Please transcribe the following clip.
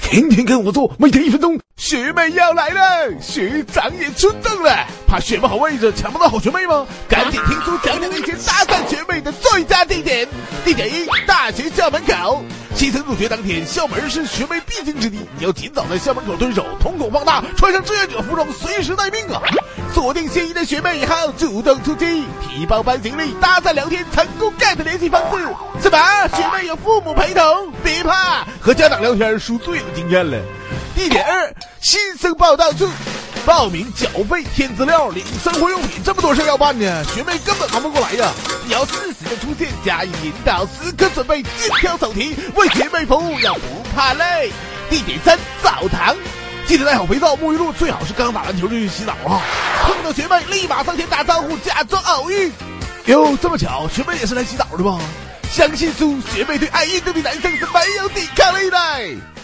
天天跟我做，每天一分钟。学妹要来了，学长也出动了。怕学不好位置，抢不到好学妹吗？赶紧听书讲讲那些搭讪学妹的最佳地点。地点一：大学校门口。新生入学当天，校门是学妹必经之地，你要尽早在校门口蹲守，瞳孔放大，穿上志愿者服装，随时待命啊！锁定心仪的学妹以后，主动出击，提包搬行李，搭讪聊天，成功 get 联系方式。什么？学妹有父母陪同？别，和家长聊天输最有经验了。地点二：新生报到处，报名、缴费、填资料、领生活用品，这么多事要办呢，学妹根本忙不过来呀！你要适时的出现，加以引导，时刻准备精挑手题，为学妹服务，要不怕累。地点三：澡堂，记得带好肥皂、沐浴露，最好是刚打完球就去洗澡啊！碰到学妹，立马上前打招呼，假装偶遇。哟，这么巧，学妹也是来洗澡的吧？相信书，学妹对爱运动的男生是没有 payday.